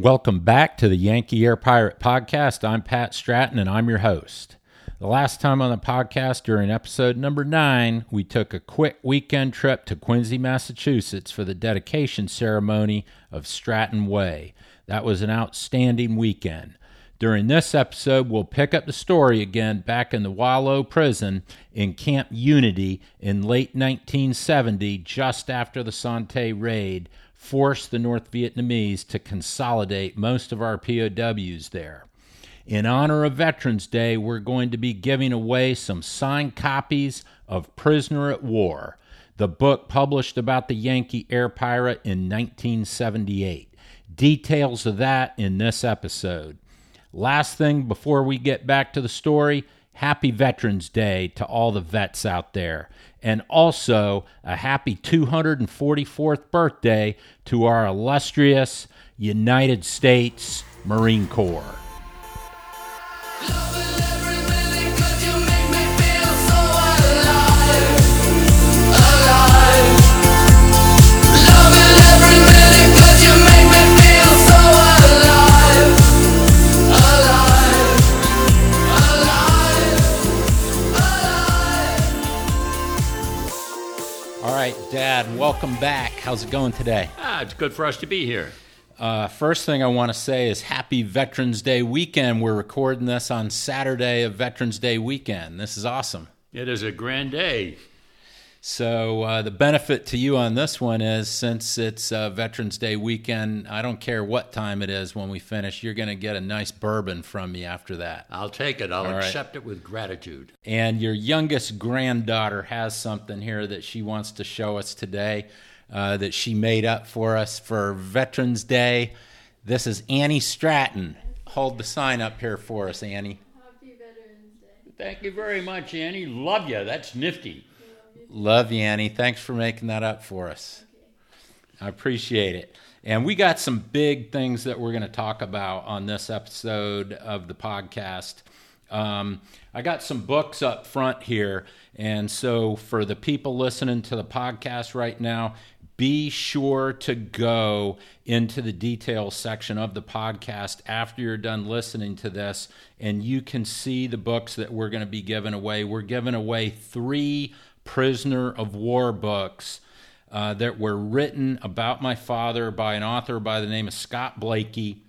Welcome back to the Yankee Air Pirate Podcast. I'm Pat Stratton and I'm your host. The last time on the podcast, during episode number nine, we took a quick weekend trip to Quincy, Massachusetts for the dedication ceremony of Stratton Way. That was an outstanding weekend. During this episode, we'll pick up the story again back in the Hoa Lo prison in Camp Unity in late 1970, just after the Son Tay raid forced the North Vietnamese to consolidate most of our POWs there. In honor of Veterans Day, we're going to be giving away some signed copies of Prisoner at War, the book published about the Yankee air pirate in 1978. Details of that in this episode. Last thing before we get back to the story happy Veterans Day to all the vets out there. And also a happy 244th birthday to our illustrious United States Marine Corps. Right, Dad, welcome back. How's it going today? Ah, it's good for us to be here. Uh, first thing I want to say is Happy Veterans Day weekend. We're recording this on Saturday of Veterans Day weekend. This is awesome. It is a grand day. So uh, the benefit to you on this one is since it's uh, Veterans Day weekend, I don't care what time it is when we finish, you're going to get a nice bourbon from me after that. I'll take it. I'll All right. accept it with gratitude. And your youngest granddaughter has something here that she wants to show us today uh, that she made up for us for Veterans Day. This is Annie Stratton. Hold the sign up here for us, Annie. Happy Veterans Day. Thank you very much, Annie. Love you. That's nifty. Love you, Annie. Thanks for making that up for us. I appreciate it. And we got some big things that we're going to talk about on this episode of the podcast. Um, I got some books up front here. And so, for the people listening to the podcast right now, be sure to go into the details section of the podcast after you're done listening to this, and you can see the books that we're going to be giving away. We're giving away three prisoner of war books uh, that were written about my father by an author by the name of Scott Blakey.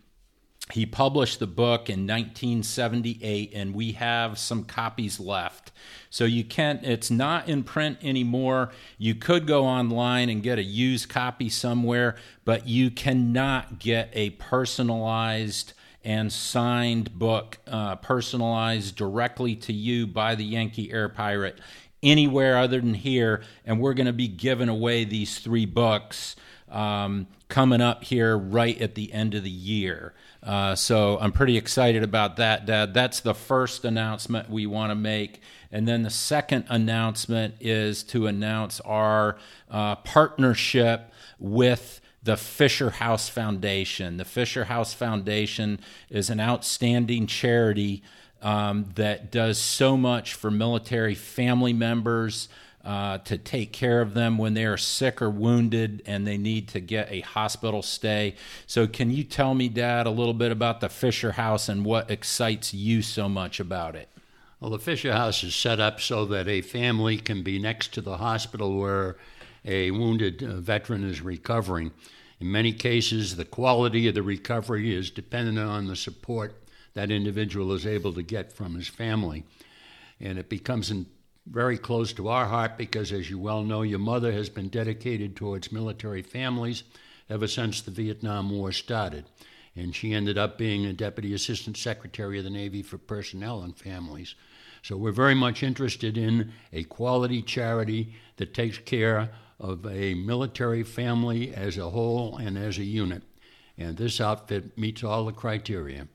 He published the book in 1978, and we have some copies left. So you can't, it's not in print anymore. You could go online and get a used copy somewhere, but you cannot get a personalized and signed book, uh, personalized directly to you by the Yankee Air Pirate anywhere other than here. And we're going to be giving away these three books um, coming up here right at the end of the year. Uh, so I'm pretty excited about that, Dad. That's the first announcement we want to make. And then the second announcement is to announce our uh, partnership with the Fisher House Foundation. The Fisher House Foundation is an outstanding charity um, that does so much for military family members uh, to take care of them when they are sick or wounded and they need to get a hospital stay. So, can you tell me, Dad, a little bit about the Fisher House and what excites you so much about it? Well, the Fisher House is set up so that a family can be next to the hospital where a wounded uh, veteran is recovering. In many cases, the quality of the recovery is dependent on the support that individual is able to get from his family. And it becomes in, very close to our heart because, as you well know, your mother has been dedicated towards military families ever since the Vietnam War started. And she ended up being a Deputy Assistant Secretary of the Navy for Personnel and Families. So we're very much interested in a quality charity that takes care of a military family as a whole and as a unit. And this outfit meets all the criteria.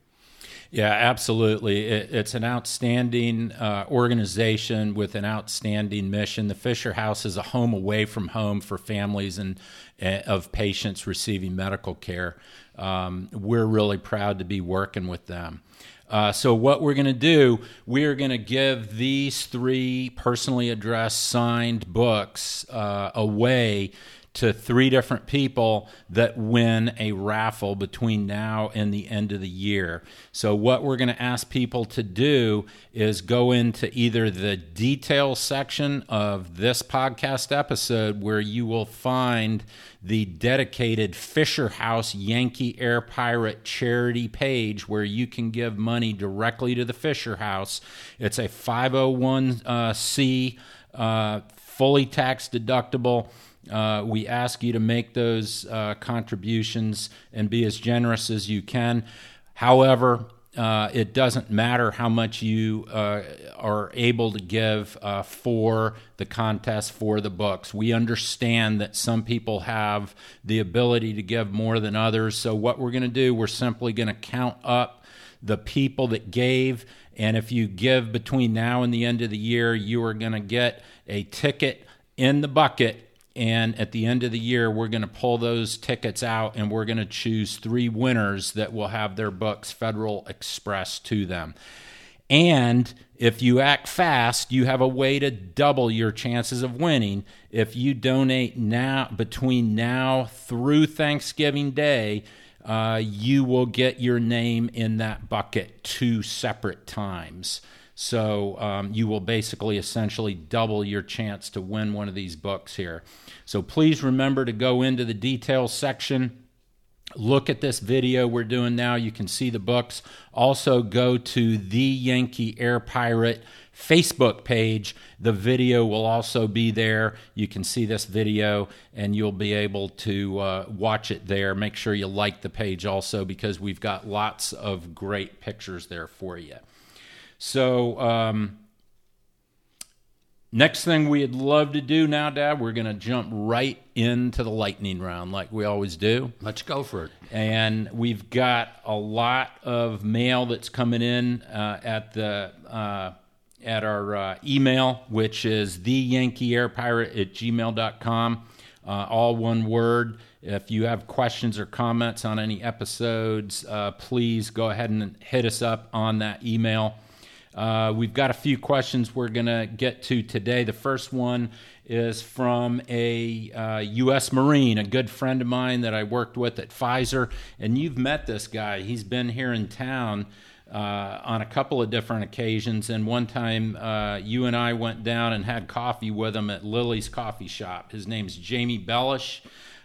Yeah, absolutely. It, it's an outstanding uh, organization with an outstanding mission. The Fisher House is a home away from home for families and uh, of patients receiving medical care. Um, we're really proud to be working with them. Uh, so, what we're going to do, we are going to give these three personally addressed signed books uh, away to three different people that win a raffle between now and the end of the year. So, what we're going to ask people to do is go into either the details section of this podcast episode where you will find the dedicated Fisher House Yankee Air Pirate charity page where you can give money directly to the Fisher House. It's a 501c, uh, fully tax deductible. Uh, we ask you to make those uh, contributions and be as generous as you can. However, uh, it doesn't matter how much you uh, are able to give uh, for the contest for the books. We understand that some people have the ability to give more than others. So, what we're going to do, we're simply going to count up the people that gave. And if you give between now and the end of the year, you are going to get a ticket in the bucket and at the end of the year we're going to pull those tickets out and we're going to choose three winners that will have their books federal express to them. And if you act fast you have a way to double your chances of winning. If you donate now between now through thanksgiving day uh, you will get your name in that bucket two separate times so um, you will basically essentially double your chance to win one of these books here. So please remember to go into the details section. Look at this video we're doing now. You can see the books. Also, go to the Yankee Air Pirate Facebook page. The video will also be there. You can see this video and you'll be able to uh, watch it there. Make sure you like the page also because we've got lots of great pictures there for you. So, um, next thing we'd love to do now, Dad, we're going to jump right into the lightning round like we always do. Let's go for it. And we've got a lot of mail that's coming in uh, at the. Uh, at our uh, email, which is the Yankee Air Pirate at gmail.com, uh, all one word. If you have questions or comments on any episodes, uh, please go ahead and hit us up on that email. Uh, we've got a few questions we're going to get to today. The first one is from a uh, U.S. Marine, a good friend of mine that I worked with at Pfizer. And you've met this guy. He's been here in town uh, on a couple of different occasions. And one time uh, you and I went down and had coffee with him at Lily's Coffee Shop. His name's Jamie Bellish.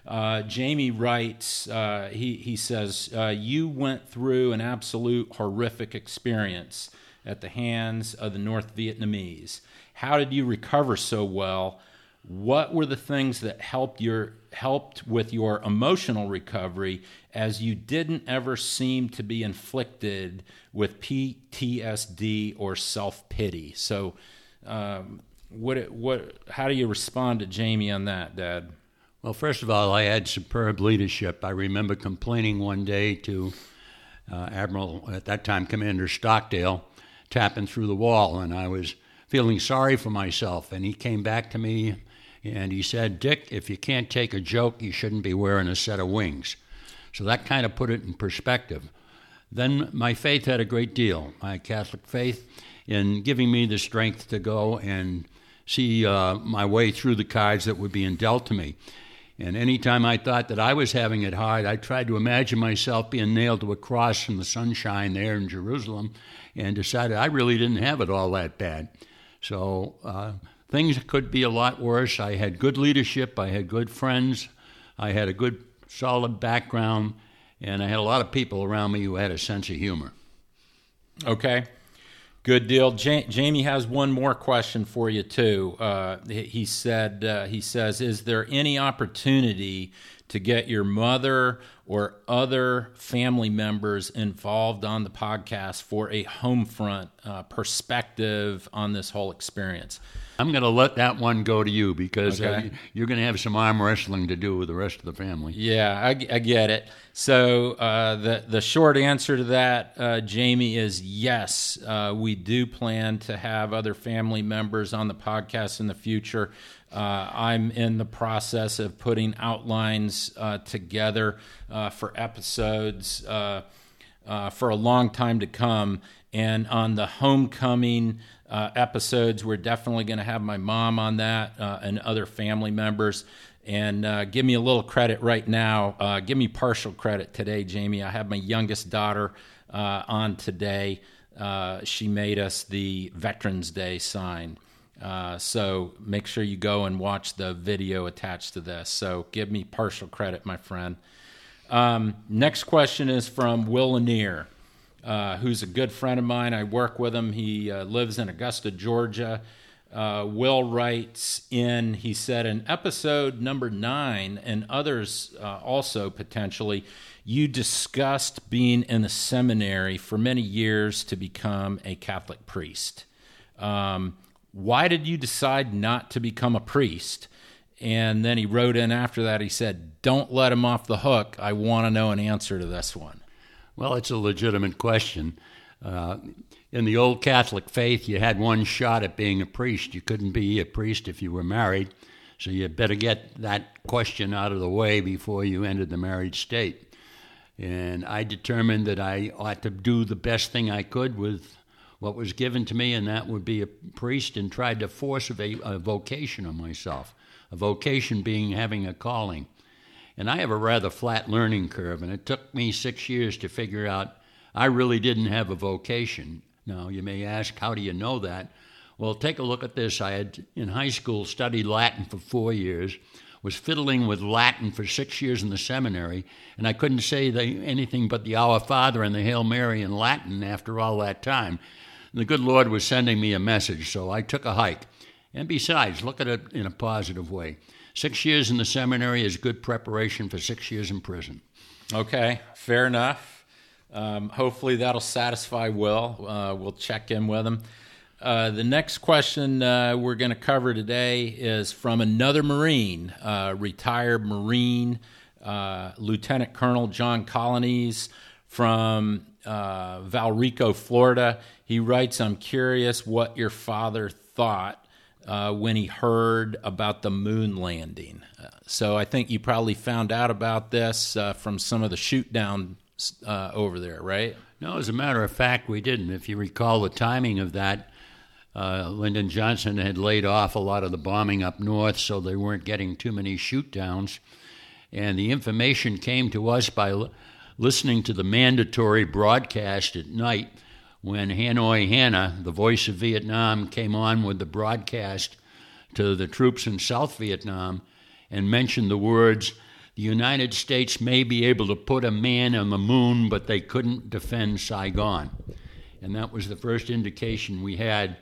Uh, Jamie writes, uh, he, he says, uh, You went through an absolute horrific experience at the hands of the North Vietnamese. How did you recover so well? What were the things that helped your helped with your emotional recovery as you didn't ever seem to be inflicted with PTSD or self-pity? So um, what what how do you respond to Jamie on that, Dad? Well, first of all, I had superb leadership. I remember complaining one day to uh, Admiral, at that time Commander Stockdale, tapping through the wall, and I was feeling sorry for myself. And he came back to me and he said, Dick, if you can't take a joke, you shouldn't be wearing a set of wings. So that kind of put it in perspective. Then my faith had a great deal, my Catholic faith, in giving me the strength to go and see uh, my way through the cards that were being dealt to me. And anytime I thought that I was having it hard, I tried to imagine myself being nailed to a cross in the sunshine there in Jerusalem and decided I really didn't have it all that bad. So uh, things could be a lot worse. I had good leadership, I had good friends, I had a good, solid background, and I had a lot of people around me who had a sense of humor. Okay. Good deal. Ja- Jamie has one more question for you too. Uh, he said uh, he says, "Is there any opportunity to get your mother or other family members involved on the podcast for a home front uh, perspective on this whole experience. I'm going to let that one go to you because uh, okay. uh, you're going to have some arm wrestling to do with the rest of the family. Yeah, I, I get it. So uh, the the short answer to that, uh, Jamie, is yes. Uh, we do plan to have other family members on the podcast in the future. Uh, I'm in the process of putting outlines uh, together uh, for episodes uh, uh, for a long time to come. And on the homecoming uh, episodes, we're definitely going to have my mom on that and other family members. And uh, give me a little credit right now. Uh, give me partial credit today, Jamie. I have my youngest daughter uh, on today. Uh, she made us the Veterans Day sign. Uh, so make sure you go and watch the video attached to this. So give me partial credit, my friend. Um, next question is from Will Lanier, uh, who's a good friend of mine. I work with him. He uh, lives in Augusta, Georgia. Uh, Will writes in, he said, in episode number nine, and others uh, also potentially, you discussed being in a seminary for many years to become a Catholic priest. Um, why did you decide not to become a priest? And then he wrote in after that, he said, Don't let him off the hook. I want to know an answer to this one. Well, it's a legitimate question. Uh, in the old Catholic faith, you had one shot at being a priest. You couldn't be a priest if you were married. So you better get that question out of the way before you entered the married state. And I determined that I ought to do the best thing I could with what was given to me, and that would be a priest, and tried to force a, a vocation on myself. A vocation being having a calling. And I have a rather flat learning curve, and it took me six years to figure out I really didn't have a vocation. Now, you may ask, how do you know that? Well, take a look at this. I had, in high school, studied Latin for four years, was fiddling with Latin for six years in the seminary, and I couldn't say the, anything but the Our Father and the Hail Mary in Latin after all that time the good Lord was sending me a message, so I took a hike. And besides, look at it in a positive way. Six years in the seminary is good preparation for six years in prison. Okay, fair enough. Um, hopefully that'll satisfy Will. Uh, we'll check in with him. Uh, the next question uh, we're going to cover today is from another Marine, uh, retired Marine, uh, Lieutenant Colonel John Colonnese from uh, Valrico, Florida. He writes, I'm curious what your father thought uh, when he heard about the moon landing. Uh, so I think you probably found out about this uh, from some of the shoot down uh, over there, right? No, as a matter of fact, we didn't. If you recall the timing of that, uh, Lyndon Johnson had laid off a lot of the bombing up north, so they weren't getting too many shoot downs. And the information came to us by listening to the mandatory broadcast at night when Hanoi Hannah, the voice of Vietnam, came on with the broadcast to the troops in South Vietnam and mentioned the words, the United States may be able to put a man on the moon, but they couldn't defend Saigon. And that was the first indication we had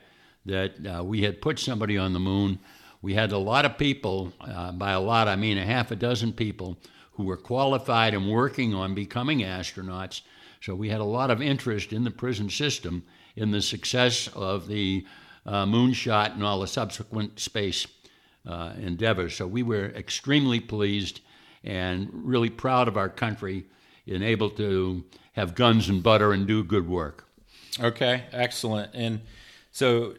that uh, we had put somebody on the moon. We had a lot of people, uh, by a lot I mean a half a dozen people, who were qualified and working on becoming astronauts. So we had a lot of interest in the prison system in the success of the uh, moonshot and all the subsequent space uh, endeavors. So we were extremely pleased and really proud of our country in able to have guns and butter and do good work. Okay, excellent. And so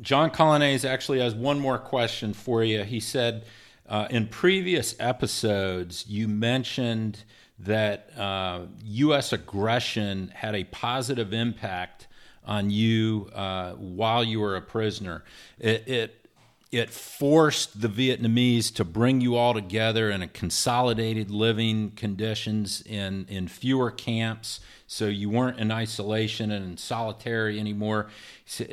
John Colonnese actually has one more question for you. He said, uh, in previous episodes, you mentioned that uh, U.S. aggression had a positive impact on you uh, while you were a prisoner. It, it, it forced the Vietnamese to bring you all together in a consolidated living conditions in in fewer camps, so you weren't in isolation and in solitary anymore.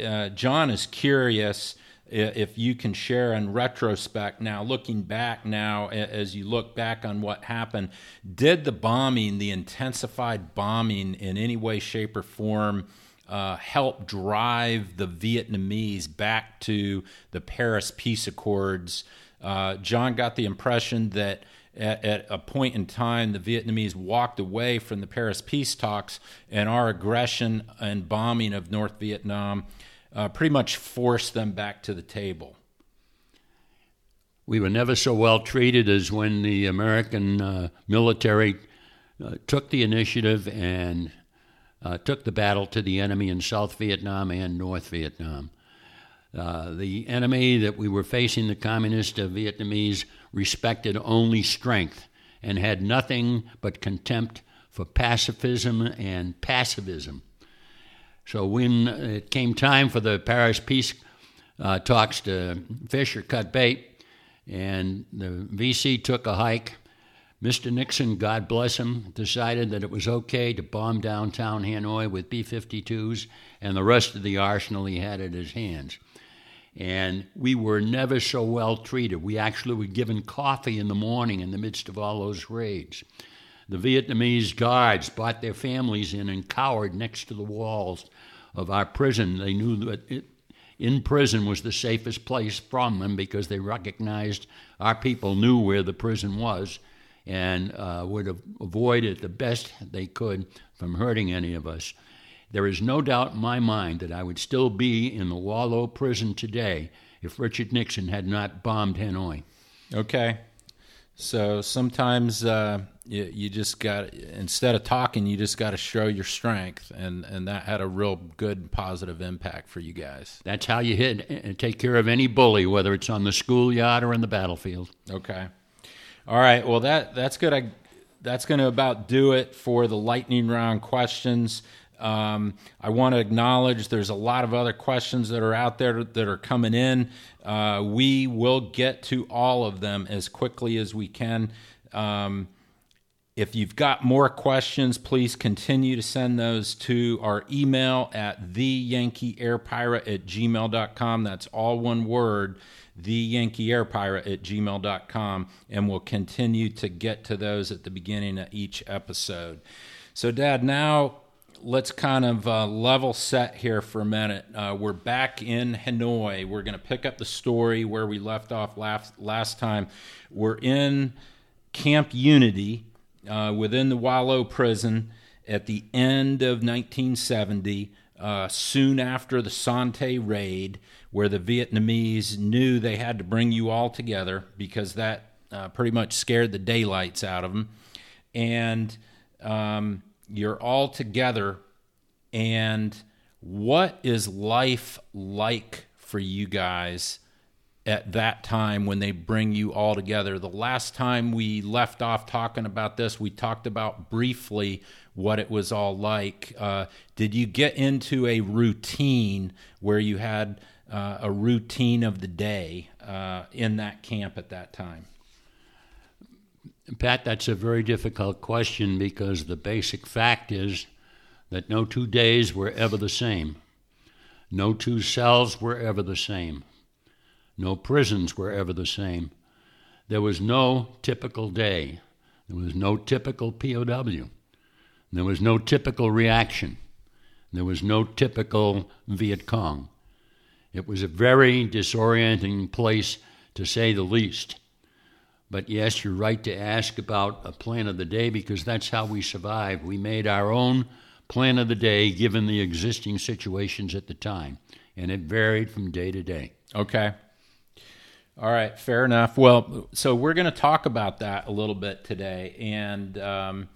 Uh, John is curious if you can share in retrospect now, looking back now, as you look back on what happened, did the bombing, the intensified bombing, in any way, shape, or form uh, help drive the Vietnamese back to the Paris Peace Accords? Uh, John got the impression that. At, at, a point in time, the Vietnamese walked away from the Paris peace talks, and our aggression and bombing of North Vietnam uh, pretty much forced them back to the table. We were never so well treated as when the American uh, military uh, took the initiative and uh, took the battle to the enemy in South Vietnam and North Vietnam. Uh, the enemy that we were facing, the communist Vietnamese, respected only strength and had nothing but contempt for pacifism and passivism. So when it came time for the Paris peace uh, talks to fish or cut bait, and the VC took a hike. Mr. Nixon, God bless him, decided that it was okay to bomb downtown Hanoi with B 52s and the rest of the arsenal he had at his hands. And we were never so well treated. We actually were given coffee in the morning in the midst of all those raids. The Vietnamese guards brought their families in and cowered next to the walls of our prison. They knew that it, in prison was the safest place from them because they recognized our people knew where the prison was and uh, would have it the best they could from hurting any of us. There is no doubt in my mind that I would still be in the Hoa Lo prison today if Richard Nixon had not bombed Hanoi. Okay. So sometimes uh, you, you, just got instead of talking, you just got to show your strength, and and that had a real good positive impact for you guys. That's how you hit and take care of any bully, whether it's on the schoolyard or in the battlefield. Okay. All right. Well, that that's good. I, that's going to about do it for the lightning round questions. Um, I want to acknowledge there's a lot of other questions that are out there that are coming in. Uh, we will get to all of them as quickly as we can. Um, if you've got more questions, please continue to send those to our email at theyankeeairpirate at gmail.com. That's all one word, theyankeeairpirate at gmail.com. And we'll continue to get to those at the beginning of each episode. So, Dad, now let's kind of uh, level set here for a minute. Uh, we're back in Hanoi. We're going to pick up the story where we left off last, last time. We're in Camp Unity uh, within the Hoa Lo prison at the end of 1970, uh, soon after the Son Tay raid, where the Vietnamese knew they had to bring you all together because that uh, pretty much scared the daylights out of them. And um, you're all together and what is life like for you guys at that time when they bring you all together the last time we left off talking about this we talked about briefly what it was all like uh, did you get into a routine where you had uh, a routine of the day uh, in that camp at that time Pat, that's a very difficult question because the basic fact is that no two days were ever the same. No two cells were ever the same. No prisons were ever the same. There was no typical day. There was no typical POW. There was no typical reaction. There was no typical Viet Cong. It was a very disorienting place, to say the least. But yes, you're right to ask about a plan of the day because that's how we survive. We made our own plan of the day given the existing situations at the time, and it varied from day to day. Okay. All right, fair enough. Well, so we're going to talk about that a little bit today. And um,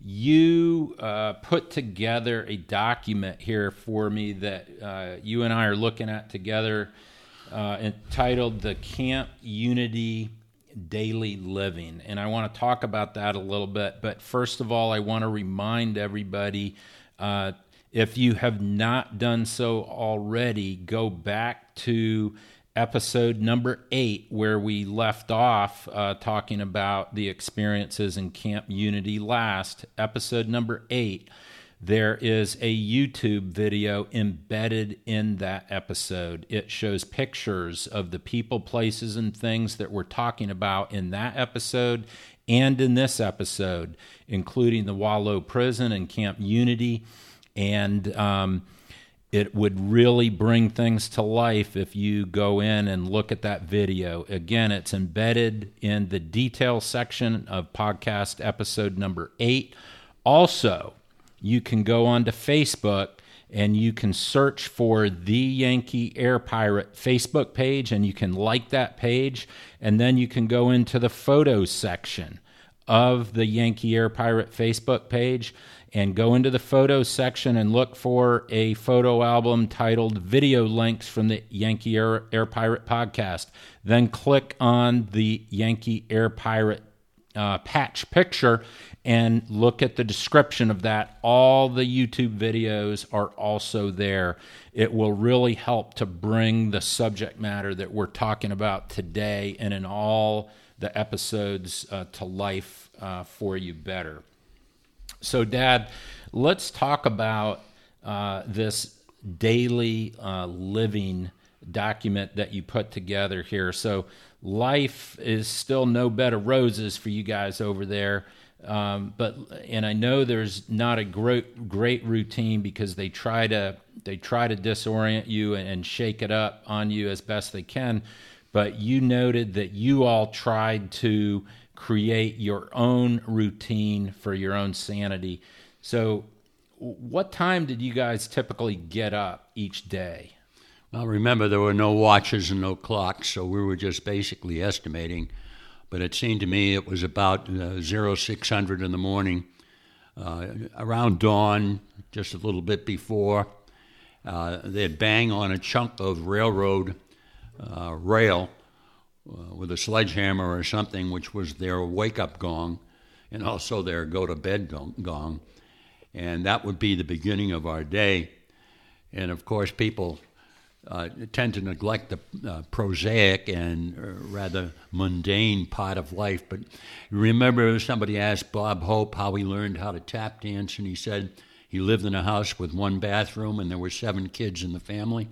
you uh, put together a document here for me that uh, you and I are looking at together uh, entitled The Camp Unity daily living. And I want to talk about that a little bit. But first of all, I want to remind everybody uh, if you have not done so already, go back to episode number eight, where we left off uh, talking about the experiences in Camp Unity last. Episode number eight there is a YouTube video embedded in that episode. It shows pictures of the people, places, and things that we're talking about in that episode and in this episode, including the Hoa Lo prison and Camp Unity. And um, it would really bring things to life if you go in and look at that video. Again, it's embedded in the detail section of podcast episode number eight. Also, you can go onto Facebook and you can search for the Yankee Air Pirate Facebook page and you can like that page. And then you can go into the photos section of the Yankee Air Pirate Facebook page and go into the photo section and look for a photo album titled Video Links from the Yankee Air, Air Pirate podcast. Then click on the Yankee Air Pirate uh, patch picture and look at the description of that. All the YouTube videos are also there. It will really help to bring the subject matter that we're talking about today and in all the episodes uh, to life uh, for you better. So, Dad, let's talk about uh, this daily uh, living document that you put together here. So, life is still no bed of roses for you guys over there. Um, but and I know there's not a great great routine because they try to they try to disorient you and, and shake it up on you as best they can. But you noted that you all tried to create your own routine for your own sanity. So, what time did you guys typically get up each day? Well, remember, there were no watches and no clocks, so we were just basically estimating. But it seemed to me it was about uh, 0600 in the morning, uh, around dawn, just a little bit before. Uh, they'd bang on a chunk of railroad uh, rail uh, with a sledgehammer or something, which was their wake up gong and also their go to bed gong. And that would be the beginning of our day. And of course, people uh, tend to neglect the uh, prosaic and uh, rather mundane part of life. But remember, somebody asked Bob Hope how he learned how to tap dance, and he said he lived in a house with one bathroom and there were seven kids in the family.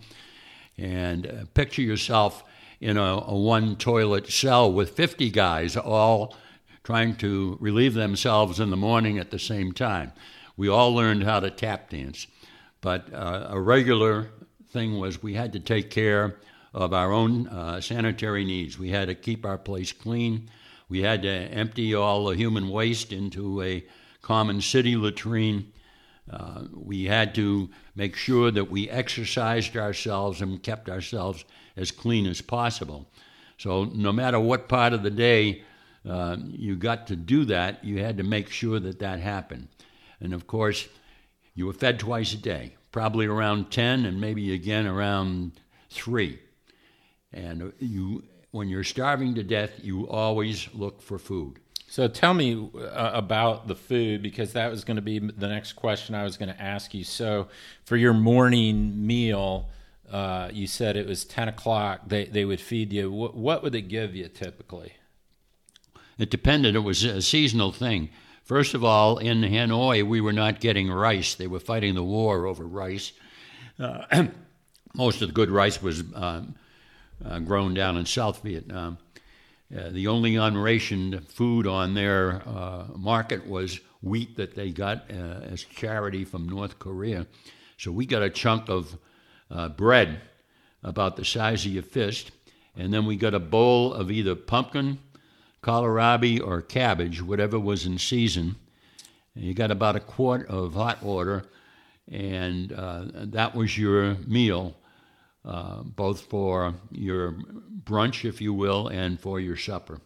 And uh, picture yourself in a, a one toilet cell with 50 guys all trying to relieve themselves in the morning at the same time. We all learned how to tap dance. But uh, a regular thing was we had to take care of our own uh, sanitary needs. We had to keep our place clean. We had to empty all the human waste into a common city latrine. Uh, we had to make sure that we exercised ourselves and kept ourselves as clean as possible. So, no matter what part of the day uh, you got to do that, you had to make sure that that happened. And of course, you were fed twice a day probably around 10 and maybe again around 3. And you, when you're starving to death, you always look for food. So tell me uh, about the food because that was going to be the next question I was going to ask you. So for your morning meal, uh, you said it was 10 o'clock. They, they would feed you. What, what would they give you typically? It depended. It was a seasonal thing. First of all, in Hanoi, we were not getting rice. They were fighting the war over rice. Uh, most of the good rice was uh, uh, grown down in South Vietnam. Uh, the only unrationed food on their uh, market was wheat that they got as charity from North Korea. So we got a chunk of bread about the size of your fist, and then we got a bowl of either pumpkin kohlrabi or cabbage, whatever was in season. And you got about a quart of hot water, and uh, that was your meal, uh, both for your brunch, if you will, and for your supper.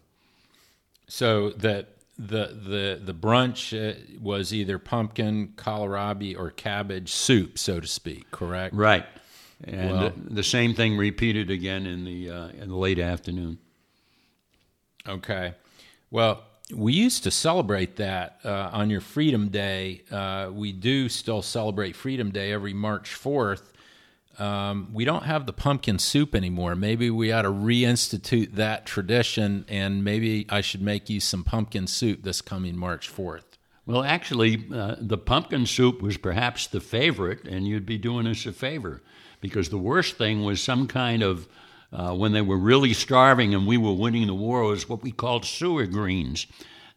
So that the the the brunch uh, was either pumpkin, kohlrabi, or cabbage soup, so to speak. Correct. Right. And the same thing repeated again in the uh, in the late afternoon. Okay. Well, we used to celebrate that uh, on your Freedom Day. Uh, we do still celebrate Freedom Day every March 4th. Um, we don't have the pumpkin soup anymore. Maybe we ought to reinstitute that tradition, and maybe I should make you some pumpkin soup this coming March 4th. Well, actually, uh, the pumpkin soup was perhaps the favorite, and you'd be doing us a favor because the worst thing was some kind of uh, when they were really starving and we were winning the war was what we called sewer greens.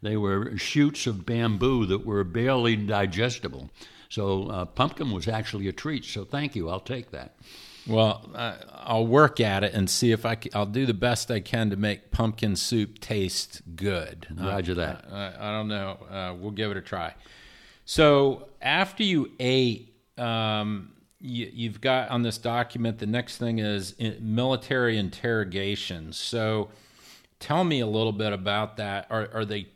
They were shoots of bamboo that were barely digestible. So uh, pumpkin was actually a treat. So thank you. I'll take that. Well, uh, I'll work at it and see if I. I'll do the best I can to make pumpkin soup taste good. Roger that. I, I don't know. Uh, we'll give it a try. So after you ate, um, you, have got on this document the next thing is military interrogations. So tell me a little bit about that. Are, are they?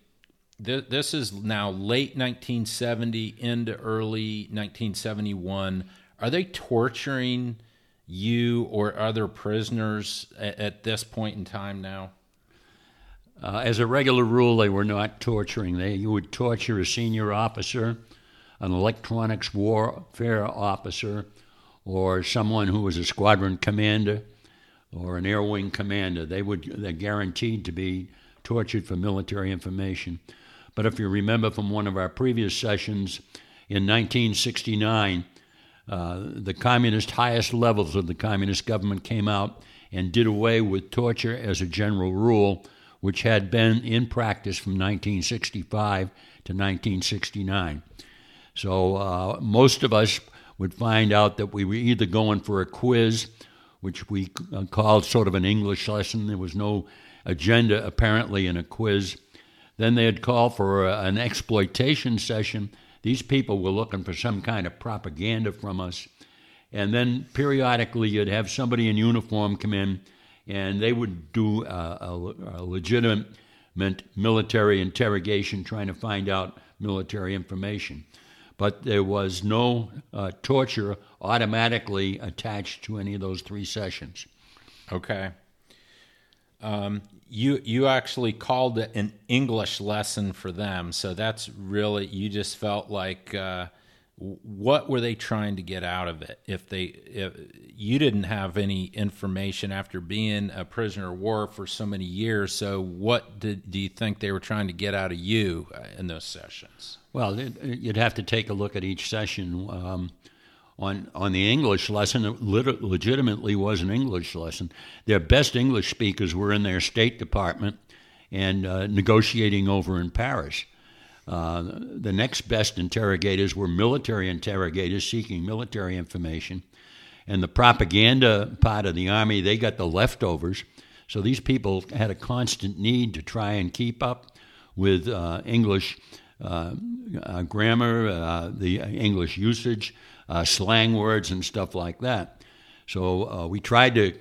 Th- this is now late 1970 into early 1971. Are they torturing you or other prisoners at, at this point in time now? Uh, as a regular rule, they were not torturing. They you would torture a senior officer, an electronics warfare officer, or someone who was a squadron commander or an air wing commander. They would they're guaranteed to be tortured for military information. But if you remember from one of our previous sessions in 1969, uh, the communist highest levels of the communist government came out and did away with torture as a general rule which had been in practice from 1965 to 1969. So uh, most of us would find out that we were either going for a quiz, which we uh, called sort of an English lesson. There was no agenda apparently in a quiz. Then they'd call for a, an exploitation session. These people were looking for some kind of propaganda from us. And then periodically you'd have somebody in uniform come in and they would do a, a, a legitimate military interrogation trying to find out military information. But there was no uh, torture automatically attached to any of those three sessions. Okay. Um, you you actually called it an English lesson for them, so that's really you just felt like uh, what were they trying to get out of it? If they if you didn't have any information after being a prisoner of war for so many years so what did, do you think they were trying to get out of you uh, in those sessions? Well you'd have to take a look at each session um, on on the English lesson. It legitimately was an English lesson. Their best English speakers were in their State Department and uh, negotiating over in Paris uh, the next best interrogators were military interrogators seeking military information. And the propaganda part of the Army, they got the leftovers. So these people had a constant need to try and keep up with uh, English uh, uh grammar, uh, the English usage, slang words, and stuff like that. So we tried to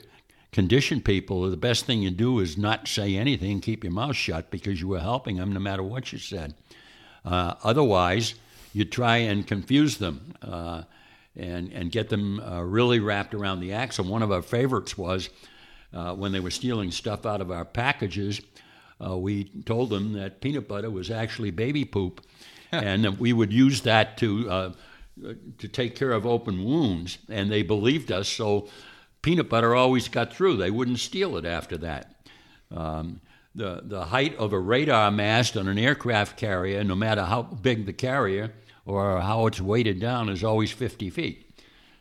condition people. The best thing you do is not say anything, keep your mouth shut, because you were helping them no matter what you said. Uh, otherwise, you try and confuse them uh, and, and get them uh, really wrapped around the axle. One of our favorites was uh, when they were stealing stuff out of our packages, uh, we told them that peanut butter was actually baby poop, and we would use that to, uh, to take care of open wounds. And they believed us, so peanut butter always got through. They wouldn't steal it after that. Um, the, the height of a radar mast on an aircraft carrier, no matter how big the carrier or how it's weighted down, is always 50 feet.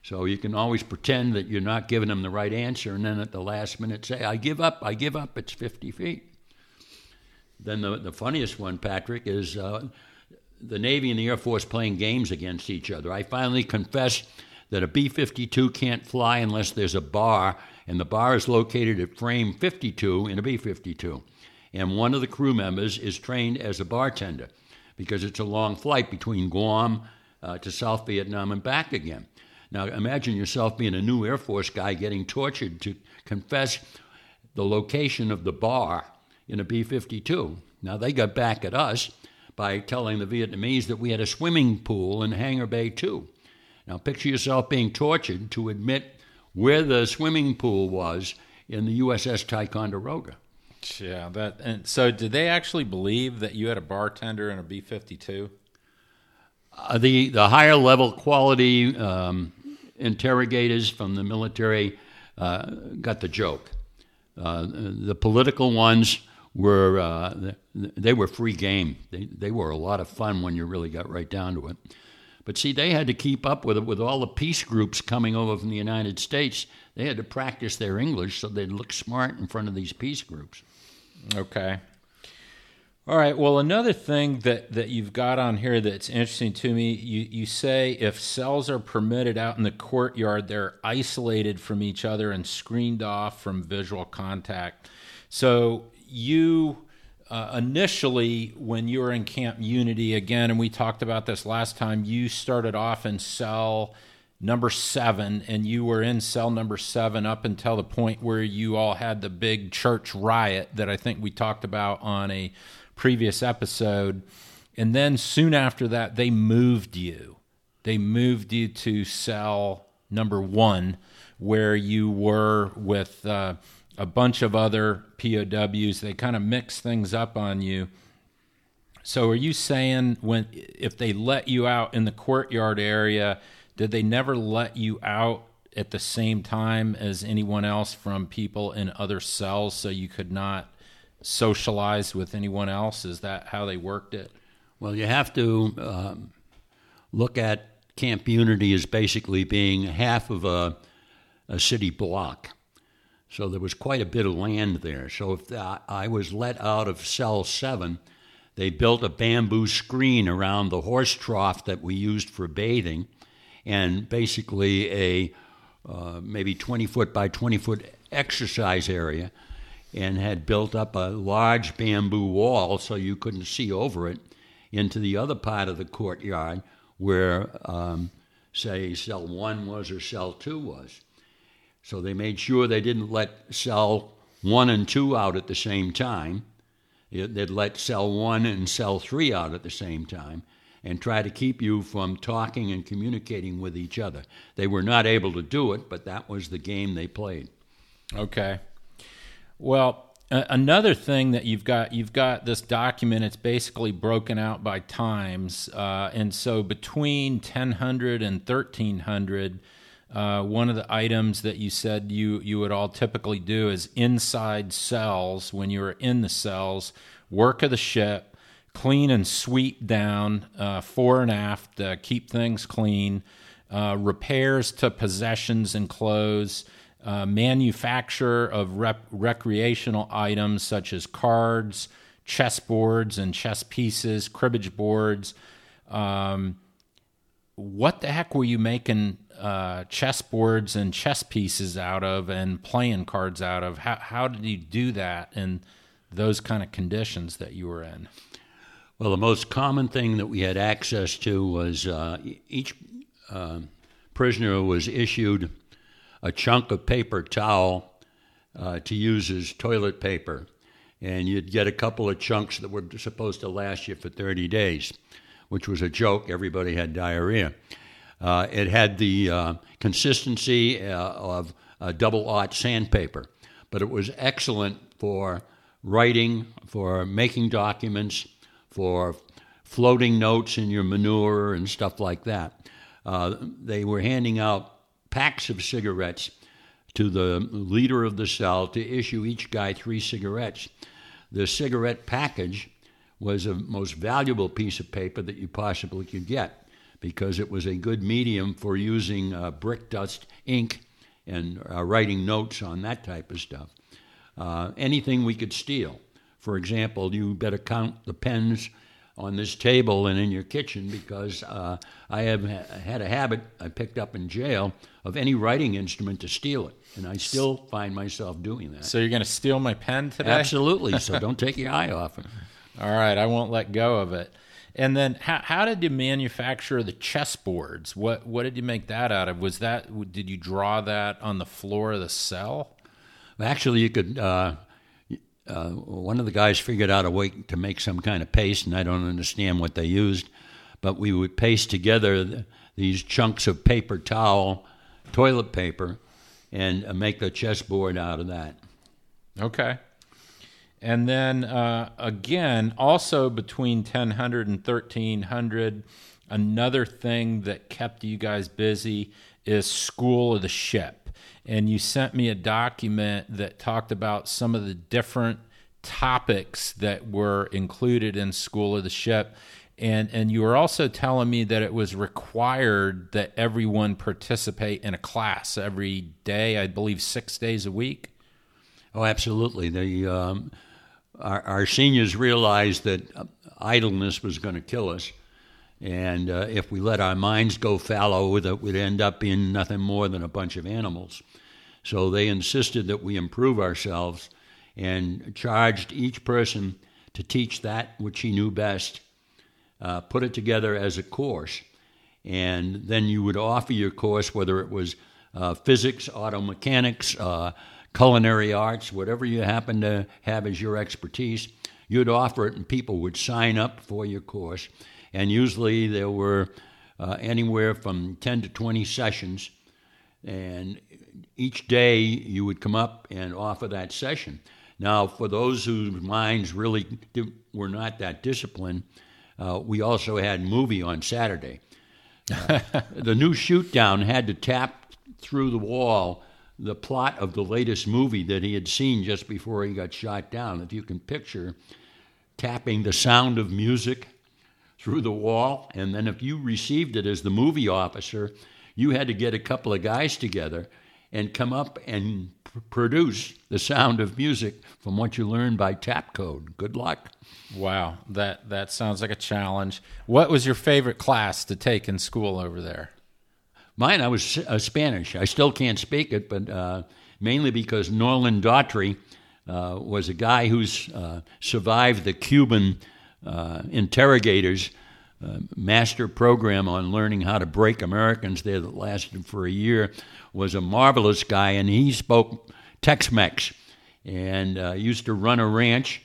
So you can always pretend that you're not giving them the right answer, and then at the last minute say, I give up, I give up, it's 50 feet. Then the, the funniest one, Patrick, is uh, the Navy and the Air Force playing games against each other. I finally confess that a B 52 can't fly unless there's a bar, and the bar is located at frame 52 in a B 52 and one of the crew members is trained as a bartender because it's a long flight between Guam uh, to South Vietnam and back again. Now, imagine yourself being a new Air Force guy getting tortured to confess the location of the bar in a B 52. Now, they got back at us by telling the Vietnamese that we had a swimming pool in Hangar Bay 2. Now, picture yourself being tortured to admit where the swimming pool was in the USS Ticonderoga. Yeah, that and so did they actually believe that you had a bartender and a B fifty two? Uh, the the higher level quality um, interrogators from the military uh, got the joke. Uh, the political ones were uh, they were free game. They they were a lot of fun when you really got right down to it. But see, they had to keep up with it with all the peace groups coming over from the United States. They had to practice their English so they'd look smart in front of these peace groups. Okay. All right. Well, another thing that, that you've got on here that's interesting to me, you, you say if cells are permitted out in the courtyard, they're isolated from each other and screened off from visual contact. So you uh, initially, when you were in Camp Unity, again, and we talked about this last time, you started off in cell number seven, and you were in cell number seven up until the point where you all had the big church riot that I think we talked about on a previous episode. And then soon after that, they moved you. They moved you to cell number one, where you were with uh, a bunch of other POWs. They kind of mixed things up on you. So are you saying when if they let you out in the courtyard area, did they never let you out at the same time as anyone else from people in other cells so you could not socialize with anyone else? Is that how they worked it? Well, you have to um, look at Camp Unity as basically being half of a, a city block. So there was quite a bit of land there. So if I was let out of cell seven, they built a bamboo screen around the horse trough that we used for bathing, and basically a uh, maybe 20 foot by 20 foot exercise area, and had built up a large bamboo wall so you couldn't see over it into the other part of the courtyard where, um, say, cell one was or cell two was. So they made sure they didn't let cell one and two out at the same time. They'd let cell one and cell three out at the same time and try to keep you from talking and communicating with each other. They were not able to do it, but that was the game they played. Okay. Well, another thing that you've got you've got this document it's basically broken out by times uh, and so between 1000 and 1300 uh, one of the items that you said you you would all typically do is inside cells when you were in the cells work of the ship clean and sweep down uh, fore and aft keep things clean uh, repairs to possessions and clothes uh, manufacture of rep- recreational items such as cards, chess boards, and chess pieces, cribbage boards. Um, what the heck were you making uh, chess boards and chess pieces out of and playing cards out of? How, how did you do that in those kind of conditions that you were in? Well, the most common thing that we had access to was uh, each uh, prisoner was issued a chunk of paper towel uh, to use as toilet paper. And you'd get a couple of chunks that were supposed to last you for 30 days, which was a joke. Everybody had diarrhea. Uh, it had the uh, consistency uh, of double aught sandpaper, but it was excellent for writing, for making documents, for floating notes in your manure and stuff like that. Uh, they were handing out packs of cigarettes to the leader of the cell to issue each guy three cigarettes. The cigarette package was the most valuable piece of paper that you possibly could get because it was a good medium for using uh, brick dust ink and uh, writing notes on that type of stuff. Uh, anything we could steal. For example, you better count the pens on this table and in your kitchen because uh, I have had a habit I picked up in jail of any writing instrument to steal it, and I still find myself doing that. So you're going to steal my pen today? Absolutely. so don't take your eye off it. All right, I won't let go of it. And then, how, how did you manufacture the chessboards? What what did you make that out of? Was that did you draw that on the floor of the cell? Actually, you could. Uh, uh, one of the guys figured out a way to make some kind of paste, and I don't understand what they used, but we would paste together the, these chunks of paper towel, toilet paper, and uh, make the chessboard out of that. Okay. And then uh, again, also between 1000 and 1300, another thing that kept you guys busy is School of the Ship and you sent me a document that talked about some of the different topics that were included in School of the Ship. And, and you were also telling me that it was required that everyone participate in a class every day, I believe six days a week. Oh, absolutely. The, um, our, our, seniors realized that idleness was going to kill us. And uh, if we let our minds go fallow, that we'd end up being nothing more than a bunch of animals. So they insisted that we improve ourselves and charged each person to teach that which he knew best, uh, put it together as a course. And then you would offer your course, whether it was uh, physics, auto mechanics, uh, culinary arts, whatever you happen to have as your expertise, you'd offer it and people would sign up for your course. And usually there were uh, anywhere from 10 to 20 sessions and each day you would come up and offer that session. Now, for those whose minds really di- were not that disciplined, uh, we also had movie on Saturday. The new shoot down had to tap through the wall the plot of the latest movie that he had seen just before he got shot down. If you can picture tapping the sound of music through the wall, and then if you received it as the movie officer, you had to get a couple of guys together and come up and pr- produce the sound of music from what you learn by tap code. Good luck. Wow, that that sounds like a challenge. What was your favorite class to take in school over there? Mine, I was uh, Spanish. I still can't speak it, but uh, mainly because Norlan Daughtrey uh, was a guy who's uh, survived the Cuban uh, interrogators uh, master program on learning how to break Americans there that lasted for a year. Was a marvelous guy, and he spoke Tex-Mex and used to run a ranch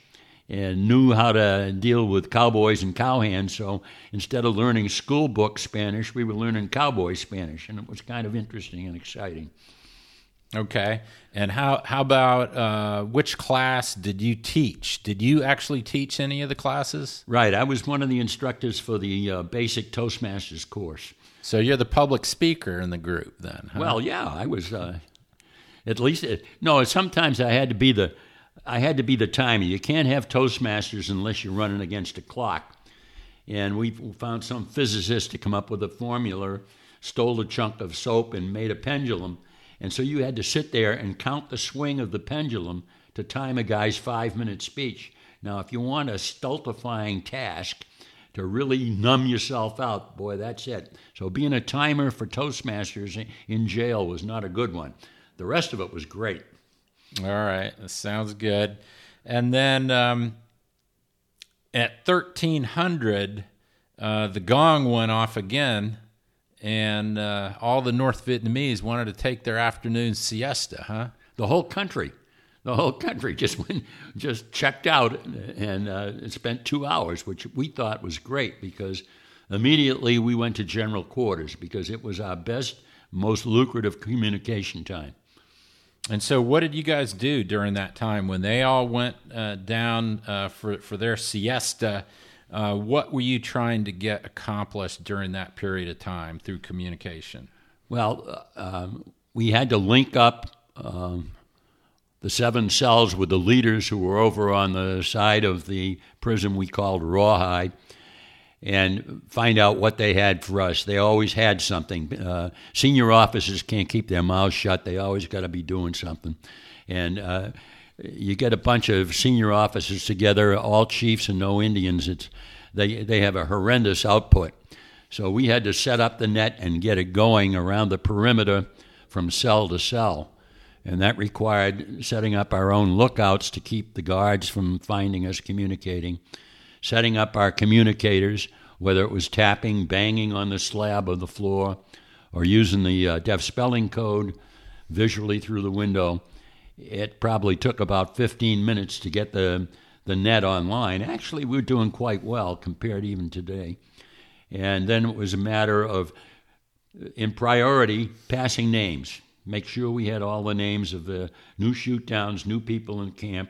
and knew how to deal with cowboys and cowhands. So instead of learning school book Spanish, we were learning cowboy Spanish, and it was kind of interesting and exciting. Okay, and how how about uh, which class did you teach? Did you actually teach any of the classes? Right, I was one of the instructors for the uh, basic Toastmasters course. So you're the public speaker in the group, then? Huh? Well, yeah, I was. Uh, at least, it, no. Sometimes I had to be the I had to be the timer. You can't have Toastmasters unless you're running against a clock. And we found some physicist to come up with a formula, stole a chunk of soap, and made a pendulum. And so you had to sit there and count the swing of the pendulum to time a guy's five minute speech. Now, if you want a stultifying task to really numb yourself out, boy, that's it. So being a timer for Toastmasters in jail was not a good one. The rest of it was great. All right, that sounds good. And then um, at 1300, uh, the gong went off again, and uh, all the North Vietnamese wanted to take their afternoon siesta, huh? The whole country. The whole country just went, just checked out and uh, spent two hours, which we thought was great because immediately we went to general quarters because it was our best, most lucrative communication time. And so, what did you guys do during that time when they all went uh, down uh, for for their siesta? Uh, what were you trying to get accomplished during that period of time through communication? Well, uh, um, we had to link up um, the seven cells with the leaders who were over on the side of the prison we called Rawhide and find out what they had for us. They always had something. Uh, senior officers can't keep their mouths shut. They always got to be doing something. And uh, you get a bunch of senior officers together, all chiefs and no Indians. It's they they have a horrendous output. So we had to set up the net and get it going around the perimeter from cell to cell. And that required setting up our own lookouts to keep the guards from finding us communicating setting up our communicators, whether it was tapping, banging on the slab of the floor, or using the uh, deaf spelling code visually through the window. It probably took about 15 minutes to get the, the net online. Actually, we we're doing quite well compared even today. And then it was a matter of, in priority, passing names. Make sure we had all the names of the new shoot downs, new people in camp,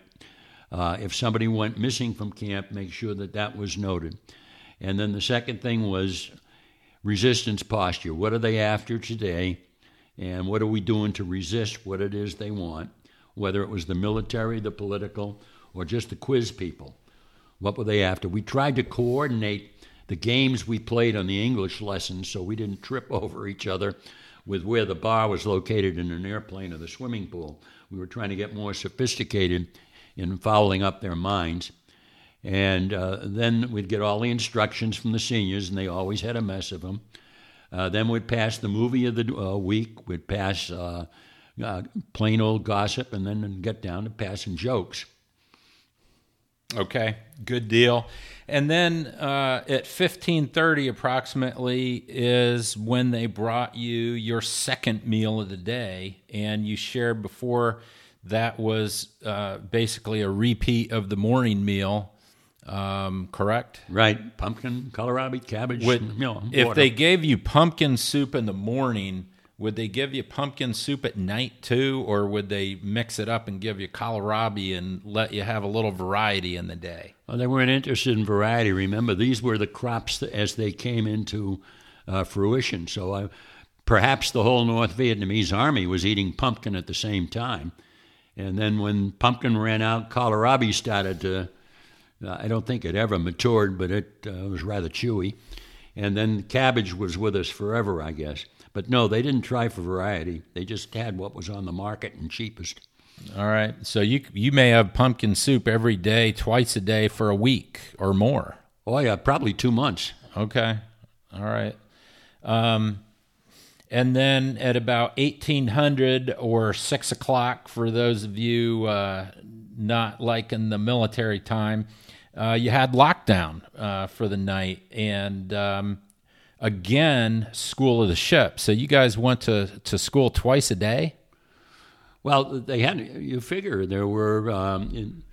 uh, if somebody went missing from camp, make sure that that was noted. And then the second thing was resistance posture. What are they after today? And what are we doing to resist what it is they want? Whether it was the military, the political, or just the quiz people. What were they after? We tried to coordinate the games we played on the English lessons so we didn't trip over each other with where the bar was located in an airplane or the swimming pool. We were trying to get more sophisticated in fouling up their minds. And uh, then we'd get all the instructions from the seniors, and they always had a mess of them. Uh, then we'd pass the movie of the uh, week, we'd pass uh, plain old gossip, and then get down to passing jokes. Okay, good deal. And then uh, at 1530 approximately is when they brought you your second meal of the day, and you shared before that was uh, basically a repeat of the morning meal. Um, correct? Right. Pumpkin, kohlrabi, cabbage. With, you know, if they gave you pumpkin soup in the morning, would they give you pumpkin soup at night too, or would they mix it up and give you kohlrabi and let you have a little variety in the day? Well, they weren't interested in variety. Remember, these were the crops as they came into uh, fruition. So I, perhaps the whole North Vietnamese army was eating pumpkin at the same time. And then when pumpkin ran out, kohlrabi started to, uh, I don't think it ever matured, but it uh, was rather chewy. And then cabbage was with us forever, I guess. But no, they didn't try for variety. They just had what was on the market and cheapest. All right. So you you may have pumpkin soup every day, twice a day for a week or more. Oh yeah, probably two months. Okay. All right. Um, and then at about 1800 or 6 o'clock, for those of you uh, not liking the military time, uh, you had lockdown uh, for the night. And um, again, School of the Ship. So you guys went to, to school twice a day? Well, they had, you figure there were, um, in,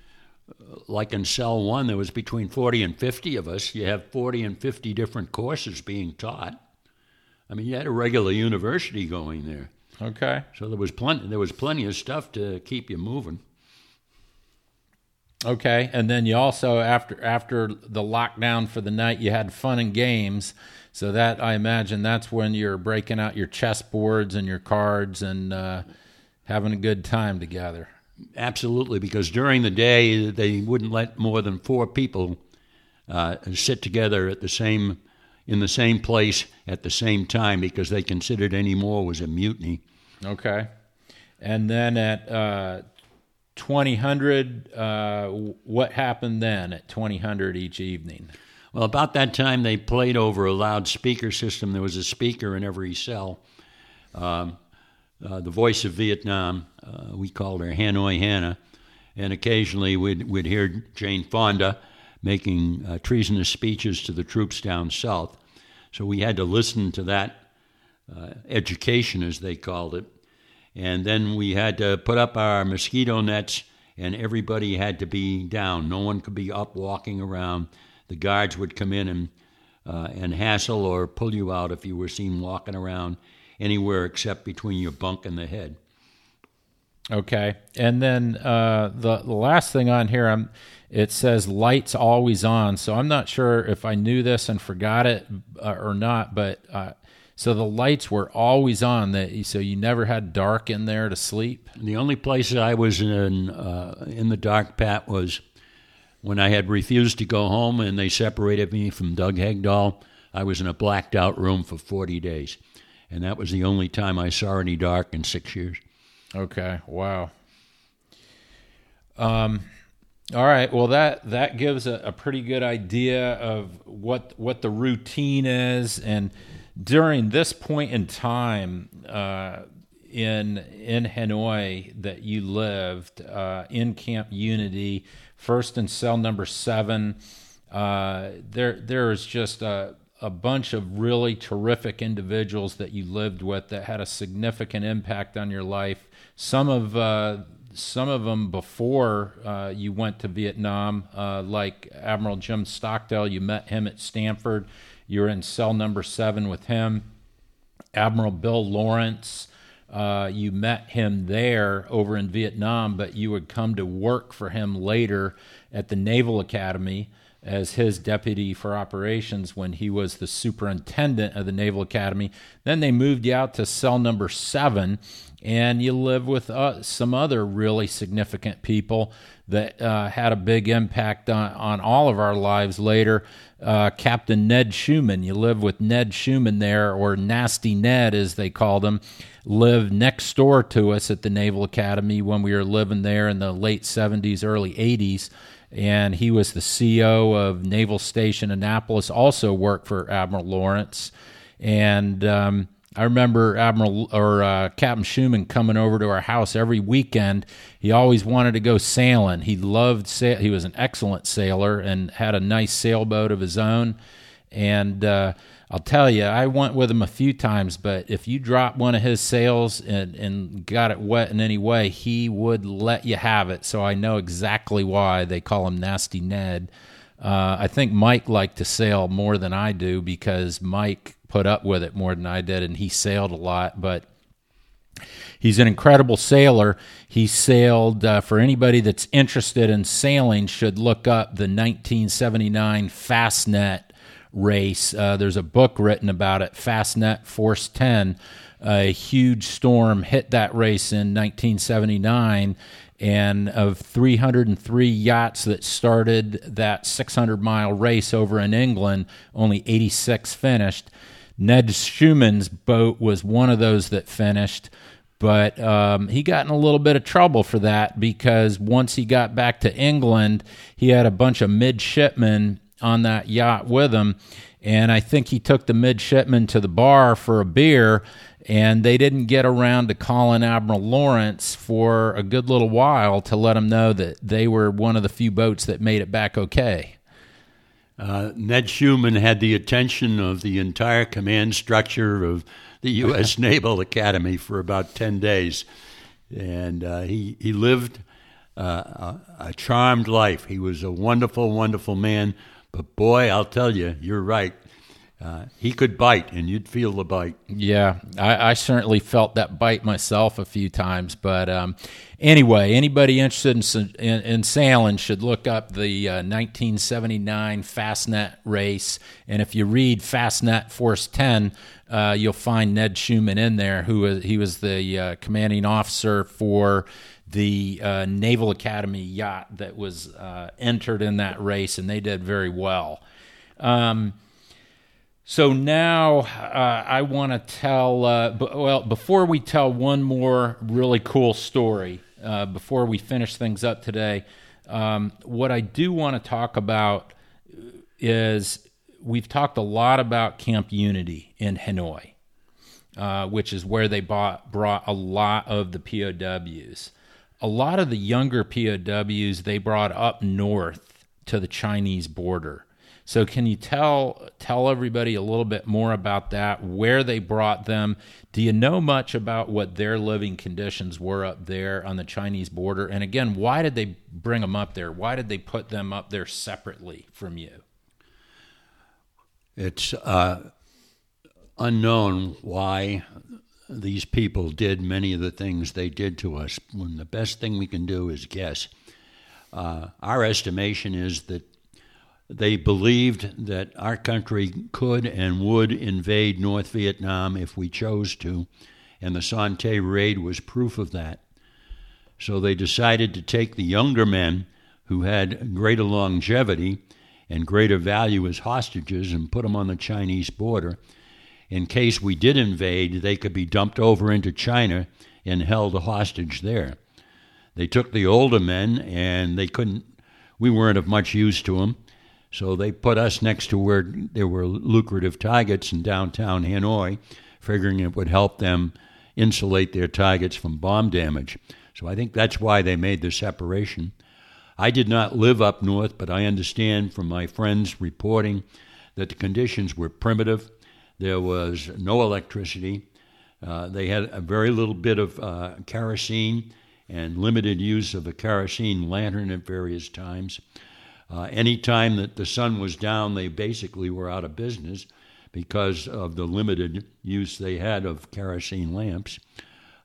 like in cell one, there was between 40 and 50 of us. You have 40 and 50 different courses being taught. I mean, you had a regular university going there. Okay. So there was plenty, there was plenty of stuff to keep you moving. Okay, and then you also after after the lockdown for the night, you had fun and games. So that I imagine that's when you're breaking out your chess boards and your cards and uh, having a good time together. Absolutely, because during the day they wouldn't let more than four people uh, sit together at the same in the same place at the same time because they considered any more was a mutiny. Okay, and then at uh, twenty hundred, uh, what happened then at twenty hundred each evening? Well, about that time, they played over a loudspeaker system. There was a speaker in every cell. Um, uh, the voice of Vietnam, uh, we called her Hanoi Hannah, and occasionally we'd, we'd hear Jane Fonda making uh, treasonous speeches to the troops down south. So we had to listen to that uh, education, as they called it. And then we had to put up our mosquito nets, and everybody had to be down. No one could be up walking around the guards would come in and uh, and hassle or pull you out if you were seen walking around anywhere except between your bunk and the head. Okay, and then uh, the the last thing on here, I'm it says lights always on. So I'm not sure if I knew this and forgot it uh, or not, but uh, so the lights were always on. That so you never had dark in there to sleep. The only place I was in uh, in the dark, Pat, was when I had refused to go home and they separated me from Doug Hegdahl, I was in a blacked out room for 40 days. And that was the only time I saw any dark in six years. Okay. Wow. Um, all right. Well, that that gives a, a, pretty good idea of what what the routine is, and during this point in time uh, in in Hanoi that you lived uh, in Camp Unity, first in cell number seven. Uh, there, there is just a, a bunch of really terrific individuals that you lived with that had a significant impact on your life. Some of uh, some of them before uh, you went to Vietnam, uh, like Admiral Jim Stockdale. You met him at Stanford. You were in cell number seven with him. Admiral Bill Lawrence. Uh, you met him there over in Vietnam, but you would come to work for him later at the Naval Academy as his deputy for operations when he was the superintendent of the Naval Academy. Then they moved you out to cell number seven, and you live with uh, some other really significant people that uh, had a big impact on, on all of our lives later. Uh, Captain Ned Shuman, you live with Ned Shuman there, or Nasty Ned as they called him lived next door to us at the Naval Academy when we were living there in the late 70s, early 80s. And he was the CO of Naval Station Annapolis, also worked for Admiral Lawrence. And um, I remember Admiral or uh, Captain Shuman coming over to our house every weekend. He always wanted to go sailing. He loved sail. He was an excellent sailor and had a nice sailboat of his own. And uh, I'll tell you, I went with him a few times, but if you drop one of his sails and, and got it wet in any way, he would let you have it. So I know exactly why they call him Nasty Ned. Uh, I think Mike liked to sail more than I do because Mike put up with it more than I did, and he sailed a lot. But He's an incredible sailor. He sailed, uh, for anybody that's interested in sailing, should look up the 1979 Fastnet race. Uh, there's a book written about it, Fastnet Force 10. A huge storm hit that race in 1979 and of 303 yachts that started that 600 mile race over in England, only 86 finished. Ned Shuman's boat was one of those that finished, but um, he got in a little bit of trouble for that because once he got back to England, he had a bunch of midshipmen on that yacht with him. And I think he took the midshipmen to the bar for a beer and they didn't get around to calling Admiral Lawrence for a good little while to let him know that they were one of the few boats that made it back okay. Uh, Ned Shuman had the attention of the entire command structure of the U.S. Naval Academy for about 10 days. And uh, he, he lived uh, a, a charmed life. He was a wonderful, wonderful man. But boy, I'll tell you, you're right. Uh, he could bite, and you'd feel the bite. Yeah, I, I, certainly felt that bite myself a few times. But um, anyway, anybody interested in, in, in, sailing should look up the uh, 1979 Fastnet race. And if you read Fastnet Force 10, uh, you'll find Ned Shuman in there, who was, he was the uh, commanding officer for the uh, Naval Academy yacht that was uh, entered in that race, and they did very well. Um, so now uh, I want to tell, uh, b- well, before we tell one more really cool story, uh, before we finish things up today, um, what I do want to talk about is we've talked a lot about Camp Unity in Hanoi, uh, which is where they bought, brought a lot of the POWs. A lot of the younger POWs they brought up north to the Chinese border so can you tell tell everybody a little bit more about that? Where they brought them? Do you know much about what their living conditions were up there on the Chinese border? And again, why did they bring them up there? Why did they put them up there separately from you? It's uh, unknown why these people did many of the things they did to us. When the best thing we can do is guess. Uh, our estimation is that they believed that our country could and would invade North Vietnam if we chose to, and the Son Tay raid was proof of that. So they decided to take the younger men who had greater longevity and greater value as hostages and put them on the Chinese border. In case we did invade, they could be dumped over into China and held hostage there. They took the older men, and they couldn't, we weren't of much use to them so they put us next to where there were lucrative targets in downtown Hanoi, figuring it would help them insulate their targets from bomb damage. So I think that's why they made the separation. I did not live up north, but I understand from my friends reporting that the conditions were primitive. There was no electricity. Uh, they had a very little bit of uh, kerosene and limited use of a kerosene lantern at various times. Uh, any time that the sun was down, they basically were out of business because of the limited use they had of kerosene lamps.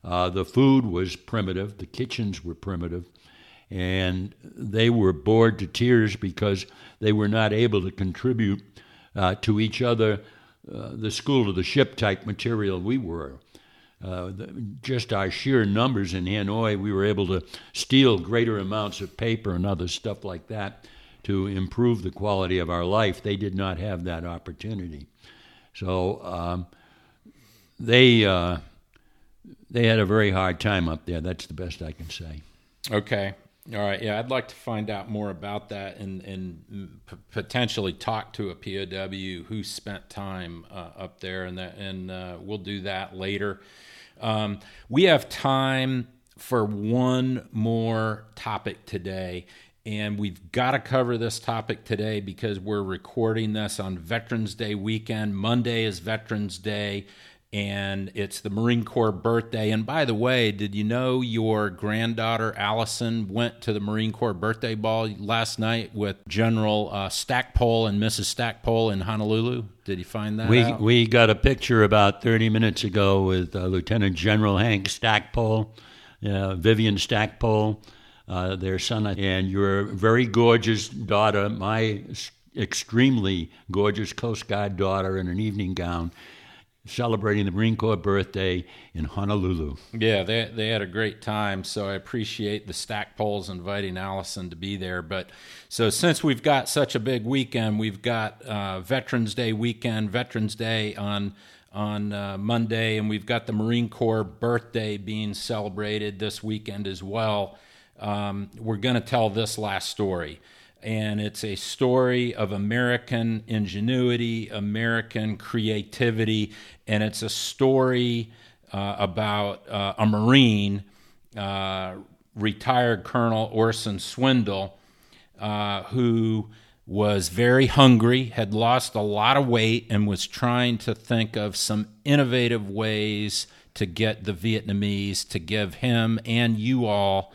Uh, the food was primitive, the kitchens were primitive, and they were bored to tears because they were not able to contribute uh, to each other uh, the school to the ship type material we were. Uh, the, just our sheer numbers in Hanoi, we were able to steal greater amounts of paper and other stuff like that to improve the quality of our life. They did not have that opportunity. So um, they uh, they had a very hard time up there. That's the best I can say. Okay. All right. Yeah, I'd like to find out more about that and and p- potentially talk to a POW who spent time uh, up there, and that, and uh, we'll do that later. Um, we have time for one more topic today, and we've got to cover this topic today because we're recording this on Veterans Day weekend. Monday is Veterans Day, and it's the Marine Corps birthday. And by the way, did you know your granddaughter Allison went to the Marine Corps birthday ball last night with General uh, Stackpole and Mrs. Stackpole in Honolulu? Did you find that? We out? we got a picture about 30 minutes ago with uh, Lieutenant General Hank Stackpole, uh, Vivian Stackpole, uh, their son, and your very gorgeous daughter, my extremely gorgeous Coast Guard daughter in an evening gown celebrating the Marine Corps birthday in Honolulu. Yeah, they they had a great time. So I appreciate the Stackpoles inviting Allison to be there. But so since we've got such a big weekend, we've got uh, Veterans Day weekend, Veterans Day on on uh, Monday, and we've got the Marine Corps birthday being celebrated this weekend as well. Um, we're going to tell this last story and it's a story of American ingenuity, American creativity, and it's a story uh, about uh, a Marine, uh, retired Colonel Orson Swindle, uh, who was very hungry, had lost a lot of weight, and was trying to think of some innovative ways to get the Vietnamese to give him and you all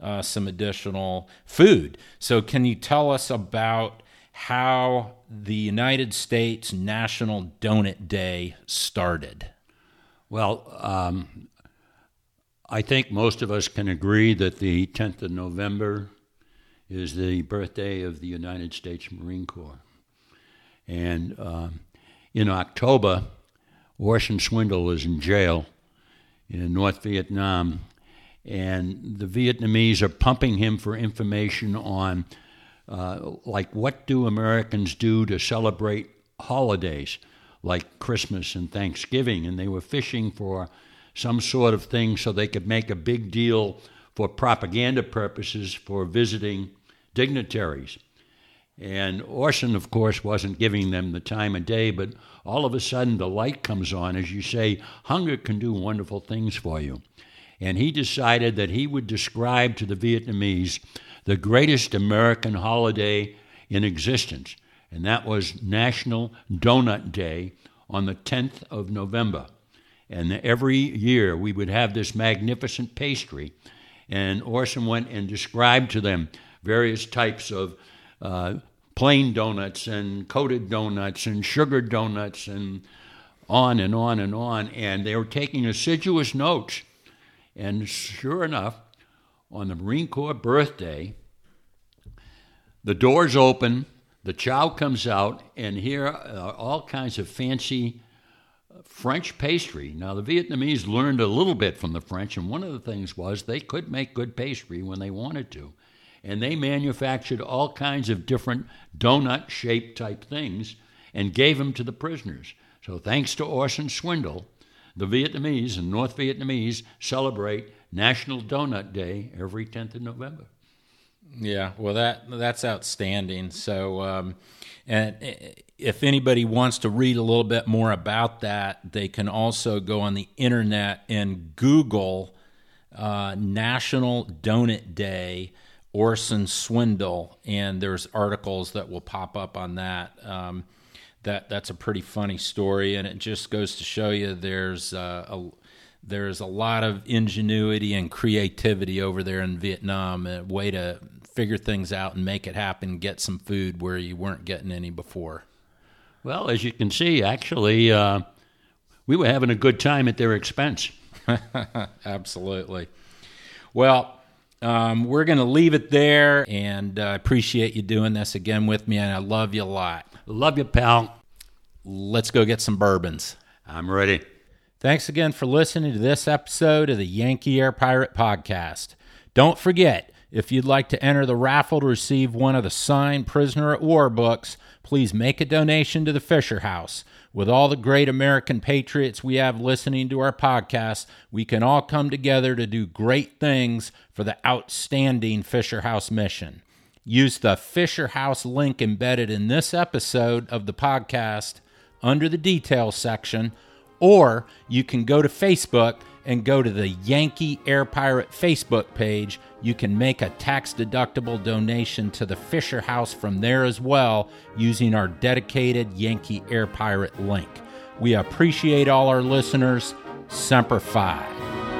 uh, some additional food. So, can you tell us about how the United States National Donut Day started? Well, um, I think most of us can agree that the 10th of November is the birthday of the United States Marine Corps. And um, in October, Orson Swindle was in jail in North Vietnam and the Vietnamese are pumping him for information on, uh, like, what do Americans do to celebrate holidays like Christmas and Thanksgiving? And they were fishing for some sort of thing so they could make a big deal for propaganda purposes for visiting dignitaries. And Orson, of course, wasn't giving them the time of day, but all of a sudden the light comes on as you say, hunger can do wonderful things for you and he decided that he would describe to the Vietnamese the greatest American holiday in existence, and that was National Donut Day on the 10th of November. And every year we would have this magnificent pastry, and Orson went and described to them various types of uh, plain donuts and coated donuts and sugar donuts and on and on and on. And they were taking assiduous notes and sure enough, on the Marine Corps birthday, the doors open, the chow comes out, and here are all kinds of fancy French pastry. Now, the Vietnamese learned a little bit from the French, and one of the things was they could make good pastry when they wanted to. And they manufactured all kinds of different donut shaped type things and gave them to the prisoners. So, thanks to Orson Swindle, the Vietnamese and North Vietnamese celebrate National Donut Day every 10th of November. Yeah, well, that that's outstanding. So, um, and if anybody wants to read a little bit more about that, they can also go on the internet and Google uh, National Donut Day Orson Swindle, and there's articles that will pop up on that. Um, that that's a pretty funny story, and it just goes to show you there's uh, a there's a lot of ingenuity and creativity over there in Vietnam, a way to figure things out and make it happen, get some food where you weren't getting any before. Well, as you can see, actually, uh, we were having a good time at their expense. Absolutely. Well, um, we're going to leave it there, and I uh, appreciate you doing this again with me, and I love you a lot. Love you, pal. Let's go get some bourbons. I'm ready. Thanks again for listening to this episode of the Yankee Air Pirate Podcast. Don't forget, if you'd like to enter the raffle to receive one of the signed Prisoner at War books, please make a donation to the Fisher House. With all the great American patriots we have listening to our podcast, we can all come together to do great things for the outstanding Fisher House mission. Use the Fisher House link embedded in this episode of the podcast under the details section, or you can go to Facebook and go to the Yankee Air Pirate Facebook page. You can make a tax deductible donation to the Fisher House from there as well using our dedicated Yankee Air Pirate link. We appreciate all our listeners. Semper Fi.